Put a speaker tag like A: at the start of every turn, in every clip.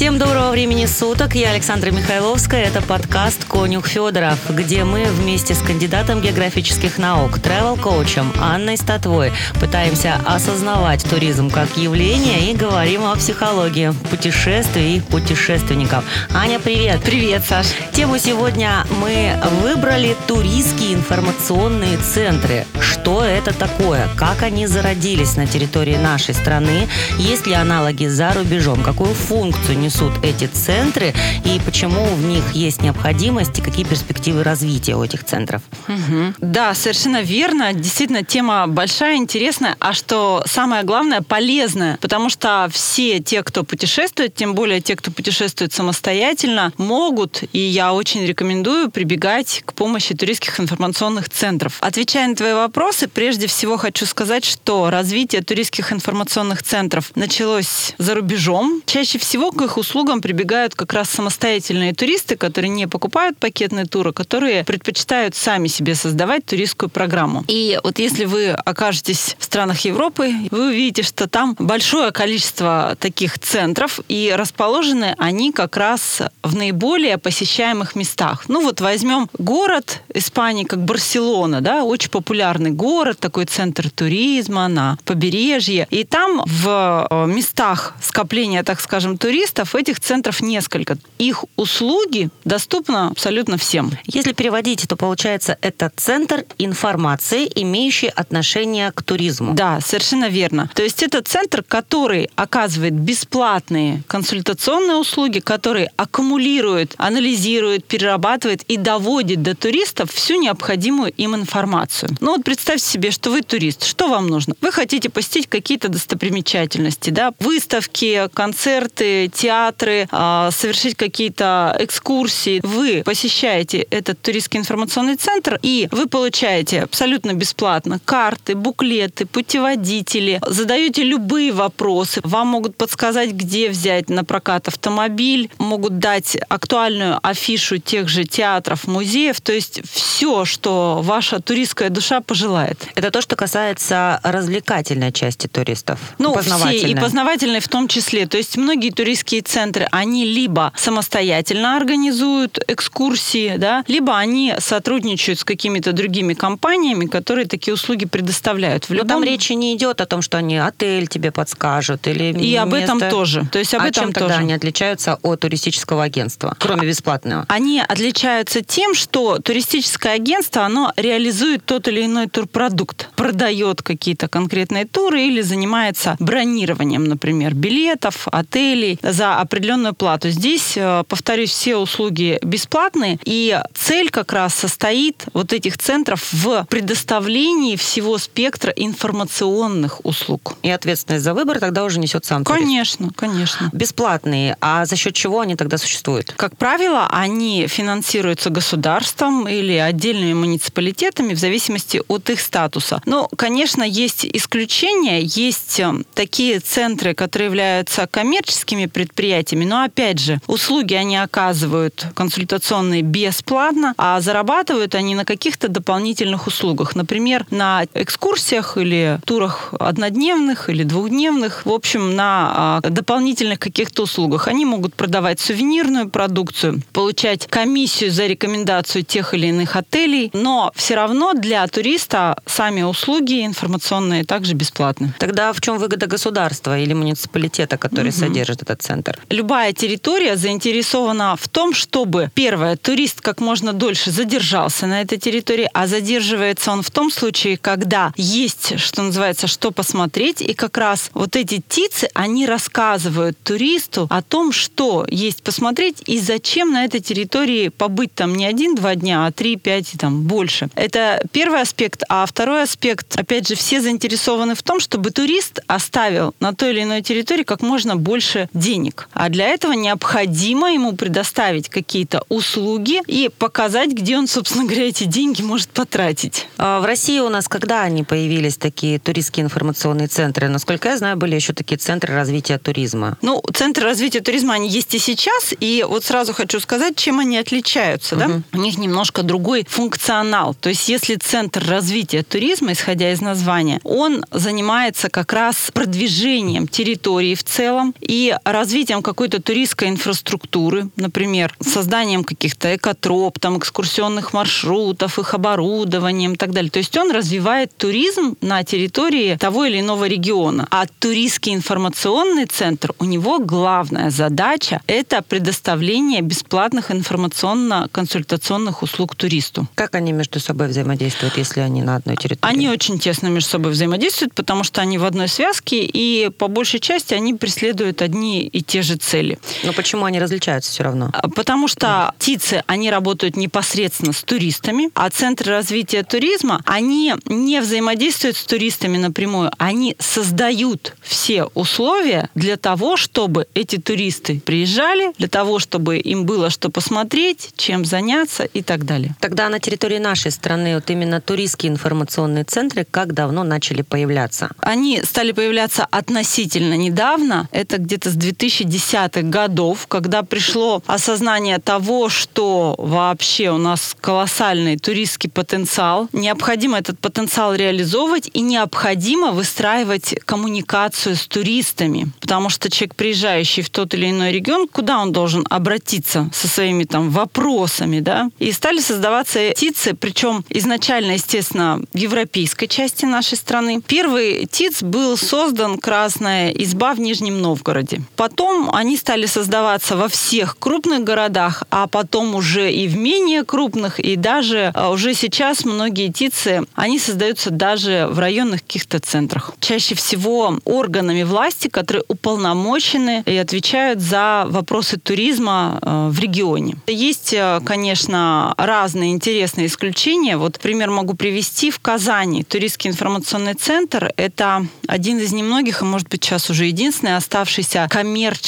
A: Всем доброго времени суток. Я Александра Михайловская. Это подкаст «Конюх Федоров», где мы вместе с кандидатом географических наук, travel-коучем Анной Статвой пытаемся осознавать туризм как явление и говорим о психологии путешествий и путешественников. Аня, привет.
B: Привет, Саш.
A: Тему сегодня мы выбрали туристские информационные центры. Что это такое? Как они зародились на территории нашей страны? Есть ли аналоги за рубежом? Какую функцию несут эти центры и почему в них есть необходимость и какие перспективы развития у этих центров.
B: Угу. Да, совершенно верно. Действительно, тема большая, интересная, а что самое главное, полезная, потому что все те, кто путешествует, тем более те, кто путешествует самостоятельно, могут, и я очень рекомендую, прибегать к помощи туристских информационных центров. Отвечая на твои вопросы, прежде всего хочу сказать, что развитие туристских информационных центров началось за рубежом. Чаще всего к их услугам прибегают как раз самостоятельные туристы, которые не покупают пакетные туры, которые предпочитают сами себе создавать туристскую программу. И вот если вы окажетесь в странах Европы, вы увидите, что там большое количество таких центров, и расположены они как раз в наиболее посещаемых местах. Ну вот возьмем город Испании, как Барселона, да, очень популярный город, такой центр туризма на побережье. И там в э, местах скопления, так скажем, туристов центров, этих центров несколько. Их услуги доступны абсолютно всем.
A: Если переводить, то получается это центр информации, имеющий отношение к туризму.
B: Да, совершенно верно. То есть это центр, который оказывает бесплатные консультационные услуги, который аккумулирует, анализирует, перерабатывает и доводит до туристов всю необходимую им информацию. Ну вот представьте себе, что вы турист. Что вам нужно? Вы хотите посетить какие-то достопримечательности, да, выставки, концерты, театры, театры, а, совершить какие-то экскурсии. Вы посещаете этот туристский информационный центр, и вы получаете абсолютно бесплатно карты, буклеты, путеводители, задаете любые вопросы. Вам могут подсказать, где взять на прокат автомобиль, могут дать актуальную афишу тех же театров, музеев. То есть все, что ваша туристская душа пожелает.
A: Это то, что касается развлекательной части туристов.
B: Ну, все, и познавательной в том числе. То есть многие туристские центры, они либо самостоятельно организуют экскурсии, да, либо они сотрудничают с какими-то другими компаниями, которые такие услуги предоставляют.
A: В любом... Но там речи не идет о том, что они отель тебе подскажут или
B: И
A: место...
B: об этом тоже. То есть об
A: а
B: этом
A: чем
B: тоже.
A: тогда они отличаются от туристического агентства, кроме бесплатного?
B: Они отличаются тем, что туристическое агентство, оно реализует тот или иной турпродукт, продает какие-то конкретные туры или занимается бронированием, например, билетов, отелей за определенную плату. Здесь, э, повторюсь, все услуги бесплатные, и цель как раз состоит вот этих центров в предоставлении всего спектра информационных услуг.
A: И ответственность за выбор тогда уже несет сам турист.
B: Конечно, конечно.
A: Бесплатные, а за счет чего они тогда существуют?
B: Как правило, они финансируются государством или отдельными муниципалитетами в зависимости от их статуса. Но, конечно, есть исключения, есть э, такие центры, которые являются коммерческими предприятиями, предприятиями. Но опять же, услуги они оказывают консультационные бесплатно, а зарабатывают они на каких-то дополнительных услугах. Например, на экскурсиях или турах однодневных или двухдневных. В общем, на а, дополнительных каких-то услугах. Они могут продавать сувенирную продукцию, получать комиссию за рекомендацию тех или иных отелей, но все равно для туриста сами услуги информационные также бесплатны.
A: Тогда в чем выгода государства или муниципалитета, который угу. содержит этот центр?
B: Любая территория заинтересована в том, чтобы, первое, турист как можно дольше задержался на этой территории, а задерживается он в том случае, когда есть, что называется, что посмотреть, и как раз вот эти птицы, они рассказывают туристу о том, что есть посмотреть и зачем на этой территории побыть там не один-два дня, а три-пять и там больше. Это первый аспект. А второй аспект, опять же, все заинтересованы в том, чтобы турист оставил на той или иной территории как можно больше денег. А для этого необходимо ему предоставить какие-то услуги и показать, где он, собственно говоря, эти деньги может потратить.
A: А в России у нас когда они появились, такие туристские информационные центры? Насколько я знаю, были еще такие центры развития туризма.
B: Ну, центры развития туризма, они есть и сейчас. И вот сразу хочу сказать, чем они отличаются. Угу. Да? У них немножко другой функционал. То есть если центр развития туризма, исходя из названия, он занимается как раз продвижением территории в целом и развитием какой-то туристской инфраструктуры, например, созданием каких-то экотроп, там, экскурсионных маршрутов, их оборудованием и так далее. То есть он развивает туризм на территории того или иного региона. А туристский информационный центр, у него главная задача – это предоставление бесплатных информационно-консультационных услуг туристу.
A: Как они между собой взаимодействуют, если они на одной территории?
B: Они очень тесно между собой взаимодействуют, потому что они в одной связке, и по большей части они преследуют одни и те же цели.
A: Но почему они различаются все равно?
B: А, потому что ТИЦы, они работают непосредственно с туристами, а центры развития туризма, они не взаимодействуют с туристами напрямую, они создают все условия для того, чтобы эти туристы приезжали, для того, чтобы им было что посмотреть, чем заняться и так далее.
A: Тогда на территории нашей страны вот именно туристские информационные центры как давно начали появляться?
B: Они стали появляться относительно недавно. Это где-то с 2010-х годов, когда пришло осознание того, что вообще у нас колоссальный туристский потенциал. Необходимо этот потенциал реализовывать и необходимо выстраивать коммуникацию с туристами. Потому что человек, приезжающий в тот или иной регион, куда он должен обратиться со своими там вопросами, да? И стали создаваться ТИЦы, причем изначально, естественно, в европейской части нашей страны. Первый ТИЦ был создан «Красная изба» в Нижнем Новгороде. Потом они стали создаваться во всех крупных городах, а потом уже и в менее крупных, и даже а, уже сейчас многие ТИЦы, они создаются даже в районных каких-то центрах. Чаще всего органами власти, которые уполномочены и отвечают за вопросы туризма э, в регионе. Есть, э, конечно, разные интересные исключения. Вот пример могу привести. В Казани туристский информационный центр – это один из немногих, и, может быть, сейчас уже единственный оставшийся коммерческий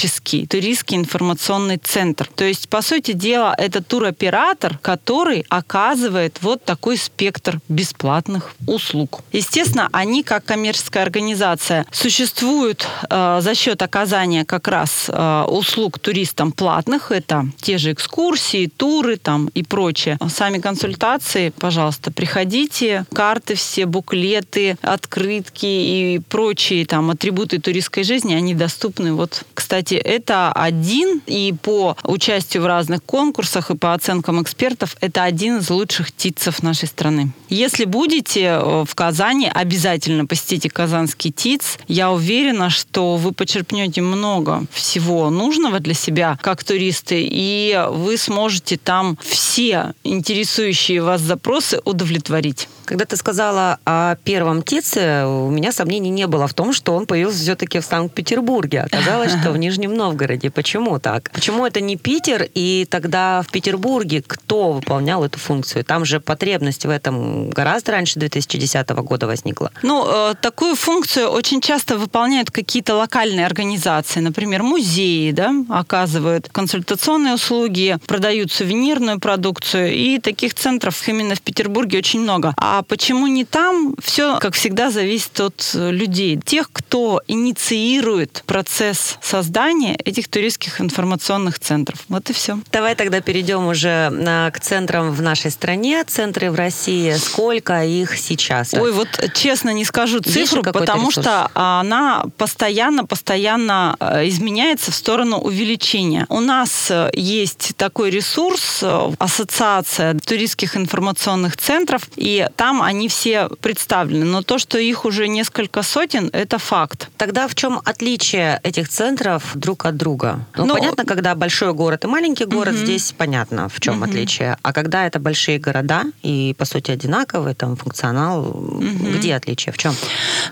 B: туристский информационный центр. То есть, по сути дела, это туроператор, который оказывает вот такой спектр бесплатных услуг. Естественно, они, как коммерческая организация, существуют э, за счет оказания как раз э, услуг туристам платных. Это те же экскурсии, туры там и прочее. Сами консультации, пожалуйста, приходите. Карты все, буклеты, открытки и прочие там атрибуты туристской жизни, они доступны. Вот, кстати, это один и по участию в разных конкурсах и по оценкам экспертов, это один из лучших ТИЦов нашей страны. Если будете э, в Казани, обязательно посетите Казанский ТИЦ. Я уверена, что вы почерпнете много всего нужного для себя, как туристы, и вы сможете там все интересующие вас запросы удовлетворить.
A: Когда ты сказала о первом ТИЦе, у меня сомнений не было в том, что он появился все-таки в Санкт-Петербурге. Оказалось, что в Нижнем Новгороде. Почему так? Почему это не Питер? И тогда в Петербурге кто выполнял эту функцию? Там же потребность в этом гораздо раньше 2010 года возникла.
B: Ну, э, такую функцию очень часто выполняют какие-то локальные организации. Например, музеи да, оказывают консультационные услуги, продают сувенирную продукцию. И таких центров именно в Петербурге очень много. А а почему не там? Все, как всегда, зависит от э, людей. Тех, кто инициирует процесс создания этих туристских информационных центров. Вот и все.
A: Давай тогда перейдем уже на, к центрам в нашей стране. Центры в России. Сколько их сейчас?
B: Ой, вот честно не скажу цифру, потому ресурс? что она постоянно-постоянно э, изменяется в сторону увеличения. У нас э, есть такой ресурс, ассоциация туристских информационных центров, и там они все представлены. Но то, что их уже несколько сотен, это факт.
A: Тогда в чем отличие этих центров друг от друга? Ну, ну понятно, когда большой город и маленький город, угу. здесь понятно, в чем угу. отличие. А когда это большие города и, по сути, одинаковый там функционал, угу. где отличие, в чем?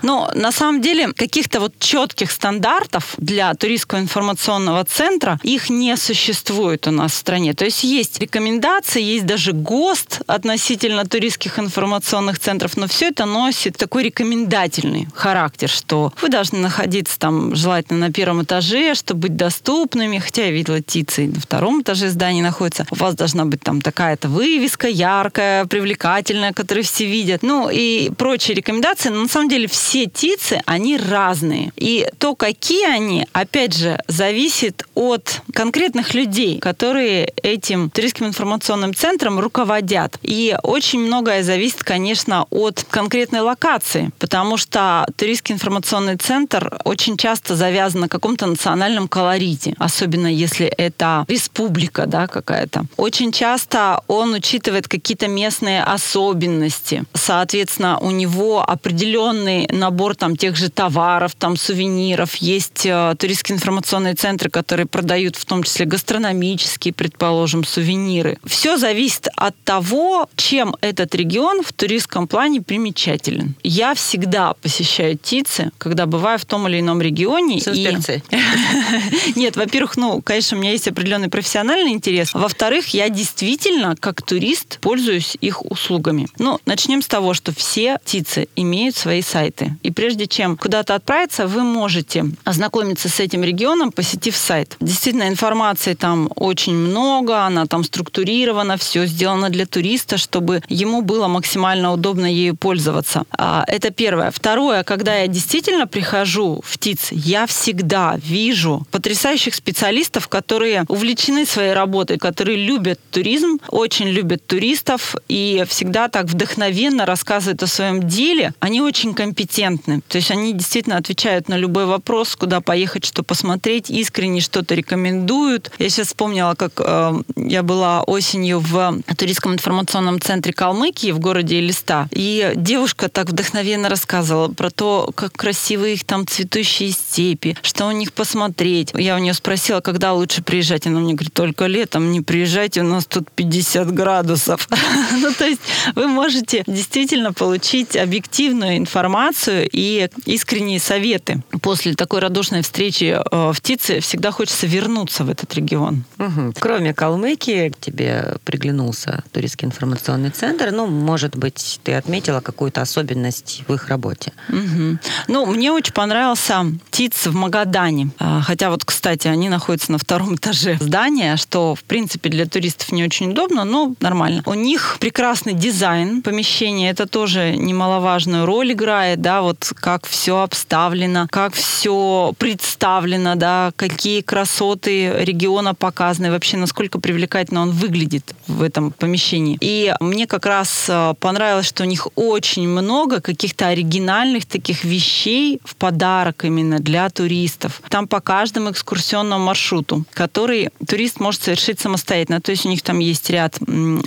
B: Ну, на самом деле, каких-то вот четких стандартов для туристского информационного центра их не существует у нас в стране. То есть есть рекомендации, есть даже ГОСТ относительно туристских информационных информационных центров, но все это носит такой рекомендательный характер, что вы должны находиться там желательно на первом этаже, чтобы быть доступными, хотя я видела ТИЦы на втором этаже здания находится. У вас должна быть там такая-то вывеска яркая, привлекательная, которую все видят. Ну и прочие рекомендации. Но на самом деле все ТИЦы, они разные. И то, какие они, опять же, зависит от конкретных людей, которые этим туристским информационным центром руководят. И очень многое зависит, конечно, от конкретной локации, потому что туристский информационный центр очень часто завязан на каком-то национальном колорите, особенно если это республика да, какая-то. Очень часто он учитывает какие-то местные особенности. Соответственно, у него определенный набор там тех же товаров, там сувениров. Есть э, туристские информационные центры, которые продают в том числе гастрономические, предположим, сувениры. Все зависит от того, чем этот регион в туристском плане примечателен. Я всегда посещаю ТИЦы, когда бываю в том или ином регионе.
A: С инспекцией.
B: И... Нет, во-первых, ну, конечно, у меня есть определенный профессиональный интерес. Во-вторых, я действительно, как турист, пользуюсь их услугами. Ну, начнем с того, что все ТИЦы имеют свои сайты. И прежде чем куда-то отправиться, вы можете ознакомиться с этим регионом, посетив сайт. Действительно, информации там очень много, она там структурирована, все сделано для туриста, чтобы ему было максимально удобно ею пользоваться. А, это первое. Второе, когда я действительно прихожу в ТИЦ, я всегда вижу потрясающих специалистов, которые увлечены своей работой, которые любят туризм, очень любят туристов и всегда так вдохновенно рассказывают о своем деле. Они очень компетентны. То есть они действительно отвечают на любой вопрос, куда поехать, что посмотреть, искренне что-то рекомендуют. Я сейчас вспомнила, как э, я была осенью в туристском информационном центре Калмыкии в городе Элиста. И девушка так вдохновенно рассказывала про то, как красивые их там цветущие степи, что у них посмотреть. Я у нее спросила, когда лучше приезжать. Она мне говорит, только летом не приезжайте, у нас тут 50 градусов. ну, то есть вы можете действительно получить объективную информацию и искренние советы. После такой радушной встречи э, в ТИЦе всегда хочется вернуться в этот регион.
A: Кроме Калмыкии, тебе приглянулся туристский информационный центр. Ну, может быть, ты отметила какую-то особенность в их работе?
B: Угу. Ну, мне очень понравился ТИЦ в Магадане. А, хотя вот, кстати, они находятся на втором этаже здания, что, в принципе, для туристов не очень удобно, но нормально. У них прекрасный дизайн помещения. Это тоже немаловажную роль играет, да, вот как все обставлено, как все представлено, да, какие красоты региона показаны, вообще насколько привлекательно он выглядит в этом помещении. И мне как раз э, понравилось, что у них очень много каких-то оригинальных таких вещей в подарок именно для туристов. Там по каждому экскурсионному маршруту, который турист может совершить самостоятельно. То есть у них там есть ряд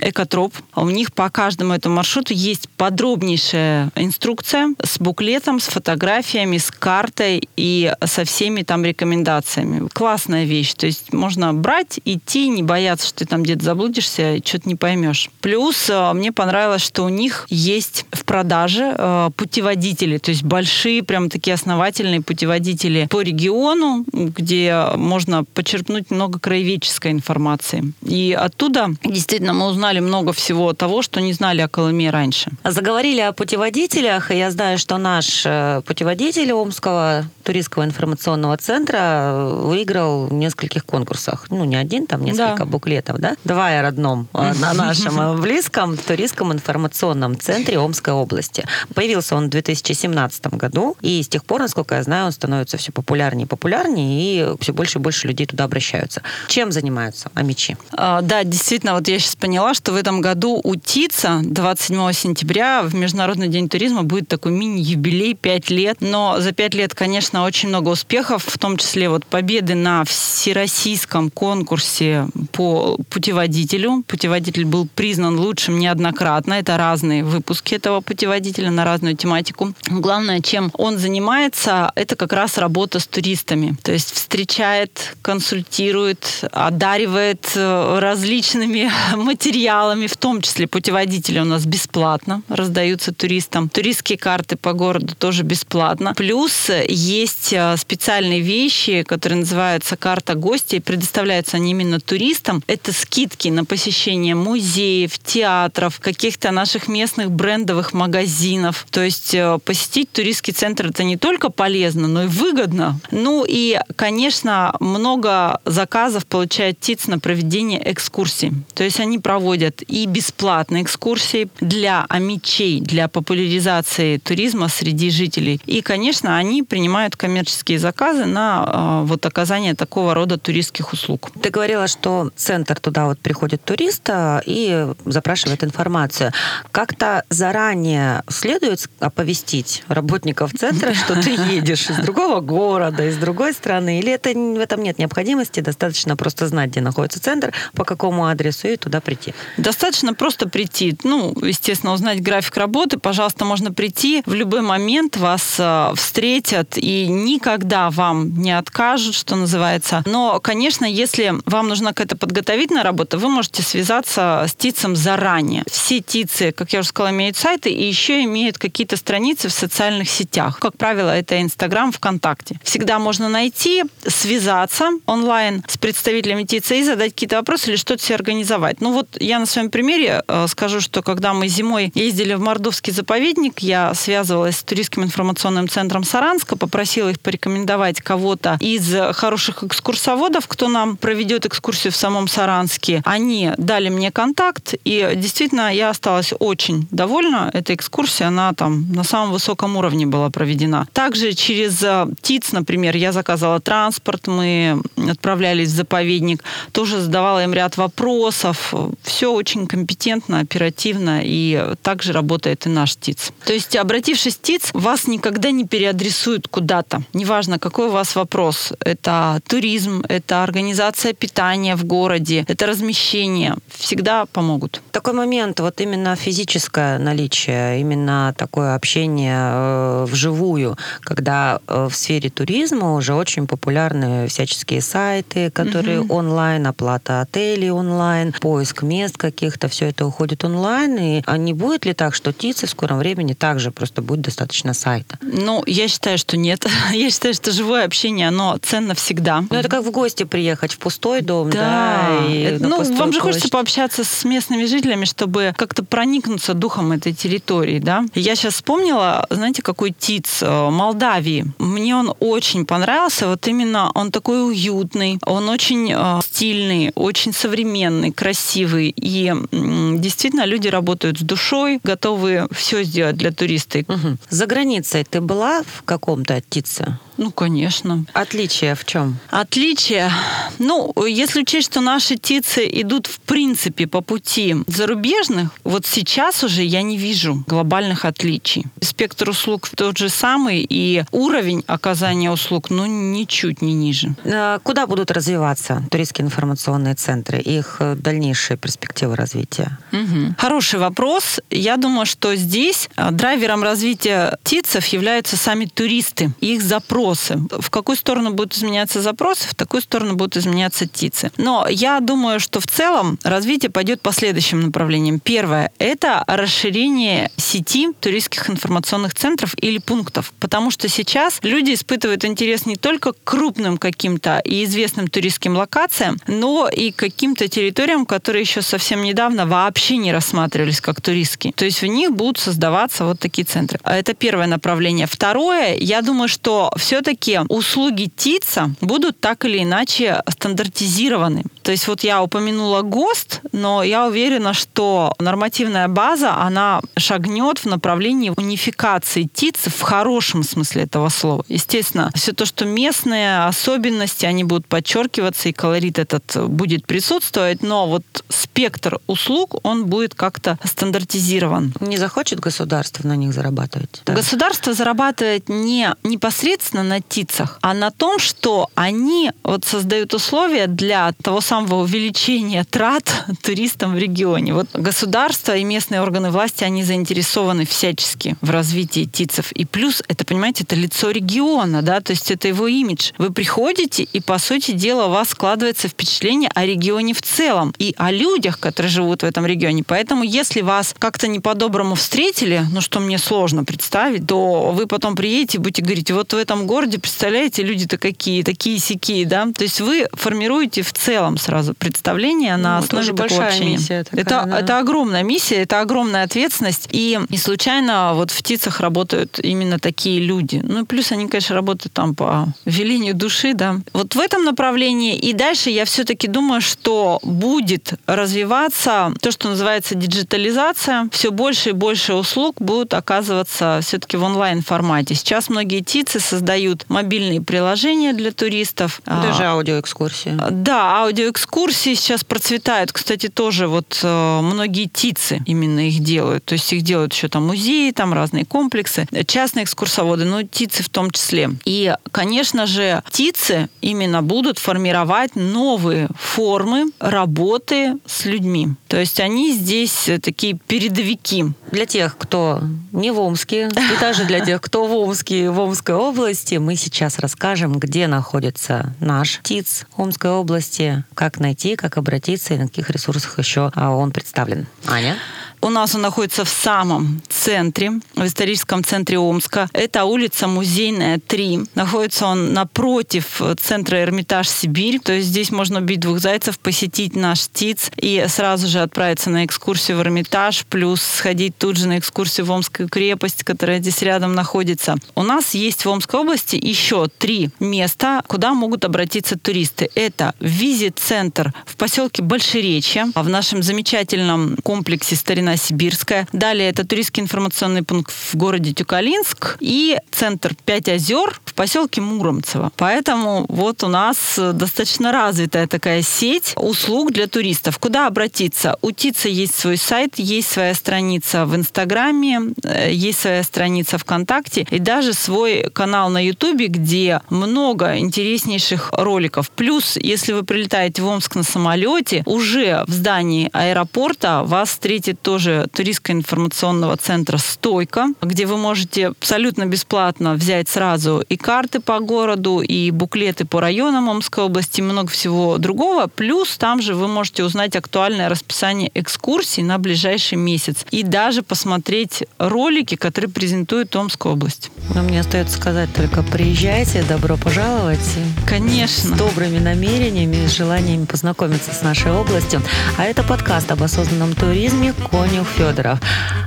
B: экотроп. А у них по каждому этому маршруту есть подробнейшая инструкция с буклетом, с фотографиями, с картой и со всеми там рекомендациями. Классная вещь. То есть можно брать, идти, не бояться, что ты там где-то заблудишься что-то не поймешь. Плюс э, мне понравилось, что у них есть в продаже э, путеводители, то есть большие, прям такие основательные путеводители по региону, где можно почерпнуть много краеведческой информации. И оттуда действительно мы узнали много всего того, что не знали о Колыме раньше.
A: Заговорили о путеводителях. Я знаю, что наш э, путеводитель Омского туристского информационного центра выиграл в нескольких конкурсах. Ну, не один, там несколько да. буклетов, да? Давай о родном, на нашем близком туристском информационном центре Омской области. Появился он в 2017 году, и с тех пор, насколько я знаю, он становится все популярнее и популярнее, и все больше и больше людей туда обращаются. Чем занимаются амичи?
B: А, да, действительно, вот я сейчас поняла, что в этом году у ТИЦа 27 сентября в Международный день туризма будет такой мини-юбилей 5 лет. Но за 5 лет, конечно, очень много успехов, в том числе вот победы на всероссийском конкурсе по путеводителю. Путеводитель был признан лучшим неоднократно. Это разные выпуски этого путеводителя на разную тематику. Главное, чем он занимается, это как раз работа с туристами. То есть встречает, консультирует, одаривает э, различными материалами, в том числе путеводители у нас бесплатно раздаются туристам. Туристские карты по городу тоже бесплатно. Плюс есть э, специальные вещи, которые называются карта гостей. Предоставляются они именно туристам. Это скидки на посещение музеев, театров, каких-то наших местных брендовых магазинов. То есть э, посетить туристский центр это не только полезно, но и выгодно. Ну и, конечно, много заказов получает ТИЦ на проведение экскурсий. То есть они проводят и бесплатные экскурсии для амичей, для популяризации туризма среди жителей. И, конечно, они принимают коммерческие заказы на э, вот оказание такого рода туристских услуг.
A: Ты говорила, что центр туда вот приходит турист и запрашивает информацию. Как-то заранее следует оповестить работников центра, что ты едешь из другого города, из другой страны, или это в этом нет необходимости, достаточно просто знать, где находится центр, по какому адресу и туда прийти?
B: Достаточно просто прийти. Ну, естественно, узнать график работы. Пожалуйста, можно прийти. В любой момент вас э, встретят и никогда вам не откажут, что называется. Но, конечно, если вам нужна какая-то подготовительная работа, вы можете связаться с ТИЦем заранее. Все ТИЦы, как я уже сказала, имеют сайты и еще имеют какие-то страницы в социальных сетях. Как правило, это Инстаграм, ВКонтакте. Всегда можно найти, связаться онлайн с представителями ТИЦа и задать какие-то вопросы или что-то себе организовать. Ну вот я на своем примере э, скажу, что когда мы зимой ездили в Мордовский заповедник, я связывалась с туристским информационным центром Саранска, попросила их порекомендовать кого-то из хороших экскурсоводов, кто нам проведет экскурсию в самом Саранске. Они дали мне контакт, и действительно я осталась очень довольна. Эта экскурсия, она там на самом высоком уровне была проведена. Также через э, ТИЦ, например, я заказала транспорт, мы отправлялись в заповедник, тоже задавала им ряд вопросов. Все очень компетентно, оперативно, и также работает и наш ТИЦ. То есть, обратившись в ТИЦ, вас никогда не переадресуют куда-то. Неважно, какой у вас вопрос. Это туризм, это организация питания в городе, это размещение. Всегда помогут.
A: Такой момент, вот именно физическое наличие, именно такое общение э, вживую, когда э, в сфере туризма уже очень популярны всяческие сайты, которые угу. онлайн, оплата отелей онлайн, поиск мест каких-то, все это уходит онлайн. И а не будет ли так, что ТИЦы в скором времени также просто будет достаточно сайта?
B: Ну, я считаю, что нет. я считаю, что живое общение, оно ценно всегда.
A: Ну, это как в гости приехать в пустой дом, да. да
B: и это, ну, вам же хочется пообщаться с местными жителями, чтобы как-то проникнуться духом этой территории, да. Я сейчас вспомнила, знаете, какой ТИЦ э, Молдавии. Мне он очень понравился. Вот именно он такой уютный, он очень э, стильный, очень современный, красивый. И действительно люди работают с душой, готовы все сделать для туриста.
A: Угу. За границей ты была в каком-то ТИЦе?
B: Ну, конечно.
A: Отличие в чем?
B: Отличие? Ну, если учесть, что наши ТИЦы идут в принципе по пути зарубежных, вот сейчас уже я не вижу глобальных отличий. Спектр услуг тот же самый, и уровень оказания услуг, ну, ничуть не ниже.
A: А куда будут развиваться туристские информационные центры? Их э, дальнейшие перспективы развития?
B: Угу. Хороший вопрос. Я думаю, что здесь э, драйвером развития ТИЦов являются сами туристы, их запрос запросы. В какую сторону будут изменяться запросы, в такую сторону будут изменяться ТИЦы. Но я думаю, что в целом развитие пойдет по следующим направлениям. Первое – это расширение сети туристских информационных центров или пунктов. Потому что сейчас люди испытывают интерес не только к крупным каким-то и известным туристским локациям, но и к каким-то территориям, которые еще совсем недавно вообще не рассматривались как туристские. То есть в них будут создаваться вот такие центры. Это первое направление. Второе, я думаю, что все все-таки услуги ТИЦа будут так или иначе стандартизированы. То есть вот я упомянула ГОСТ, но я уверена, что нормативная база, она шагнет в направлении унификации ТИЦ в хорошем смысле этого слова. Естественно, все то, что местные особенности, они будут подчеркиваться, и колорит этот будет присутствовать, но вот спектр услуг, он будет как-то стандартизирован.
A: Не захочет государство на них зарабатывать?
B: Да? Государство зарабатывает не непосредственно на ТИЦах, а на том, что они вот создают условия для того самого увеличения трат туристам в регионе. Вот государство и местные органы власти, они заинтересованы всячески в развитии ТИЦов. И плюс, это, понимаете, это лицо региона, да, то есть это его имидж. Вы приходите, и, по сути дела, у вас складывается впечатление о регионе в целом и о людях, которые живут в этом регионе. Поэтому, если вас как-то не по-доброму встретили, ну, что мне сложно представить, то вы потом приедете и будете говорить, вот в этом городе, представляете, люди-то какие, такие сякие, да? То есть вы формируете в целом сразу представление на
A: ну,
B: основе такого
A: большая
B: общения.
A: миссия такая,
B: это,
A: да.
B: это огромная миссия, это огромная ответственность. И не случайно вот в ТИЦах работают именно такие люди. Ну плюс они, конечно, работают там по велению души, да. Вот в этом направлении. И дальше я все-таки думаю, что будет развиваться то, что называется диджитализация. Все больше и больше услуг будут оказываться все-таки в онлайн-формате. Сейчас многие ТИЦы создают мобильные приложения для туристов.
A: Даже
B: А,
A: аудиоэкскурсии.
B: да, аудиоэкскурсии сейчас процветают. Кстати, тоже вот э, многие ТИЦы именно их делают. То есть их делают еще там музеи, там разные комплексы, э, частные экскурсоводы, но ТИЦы в том числе. И, конечно же, ТИЦы именно будут формировать новые формы работы с людьми. То есть они здесь э, такие передовики.
A: Для тех, кто не в Омске, и даже для тех, кто в Омске, в Омской области, мы сейчас расскажем, где находится наш ТИЦ Омской области, как найти, как обратиться и на каких ресурсах еще а, он представлен. Аня?
B: У нас он находится в самом центре, в историческом центре Омска. Это улица Музейная, 3. Находится он напротив центра Эрмитаж Сибирь. То есть здесь можно убить двух зайцев, посетить наш ТИЦ и сразу же отправиться на экскурсию в Эрмитаж, плюс сходить тут же на экскурсию в Омскую крепость, которая здесь рядом находится. У нас есть в Омской области еще три места, куда могут обратиться туристы. Это визит-центр в поселке Большеречье, в нашем замечательном комплексе «Старина Сибирская». Далее это туристский информационный пункт в городе Тюкалинск и центр «Пять озер» в поселке Муромцево. Поэтому вот у нас достаточно развитая такая сеть услуг для туристов. Куда обратиться? У ТИЦа есть свой сайт, есть своя страница в Инстаграме, э, есть своя страница ВКонтакте и даже свой канал на Ютубе, где много интереснейших роликов. Плюс, если вы прилетаете в Омск на самолете, уже в здании аэропорта вас встретит тоже туристско-информационного центра «Стойка», где вы можете абсолютно бесплатно взять сразу и карты по городу, и буклеты по районам Омской области, и много всего другого. Плюс там же вы можете узнать актуальное расписание экскурсий на ближайший месяц. И даже посмотреть ролики, которые презентует Омская область.
A: Но мне остается сказать только приезжайте, добро пожаловать. С
B: Конечно.
A: добрыми намерениями, с желаниями познакомиться с нашей областью. А это подкаст об осознанном туризме «Конюх Федоров».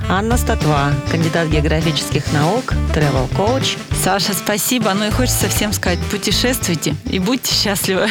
A: Анна Статва, кандидат географических наук, travel коуч
B: Саша, спасибо. Ну и хочется всем сказать, путешествуйте и будьте счастливы.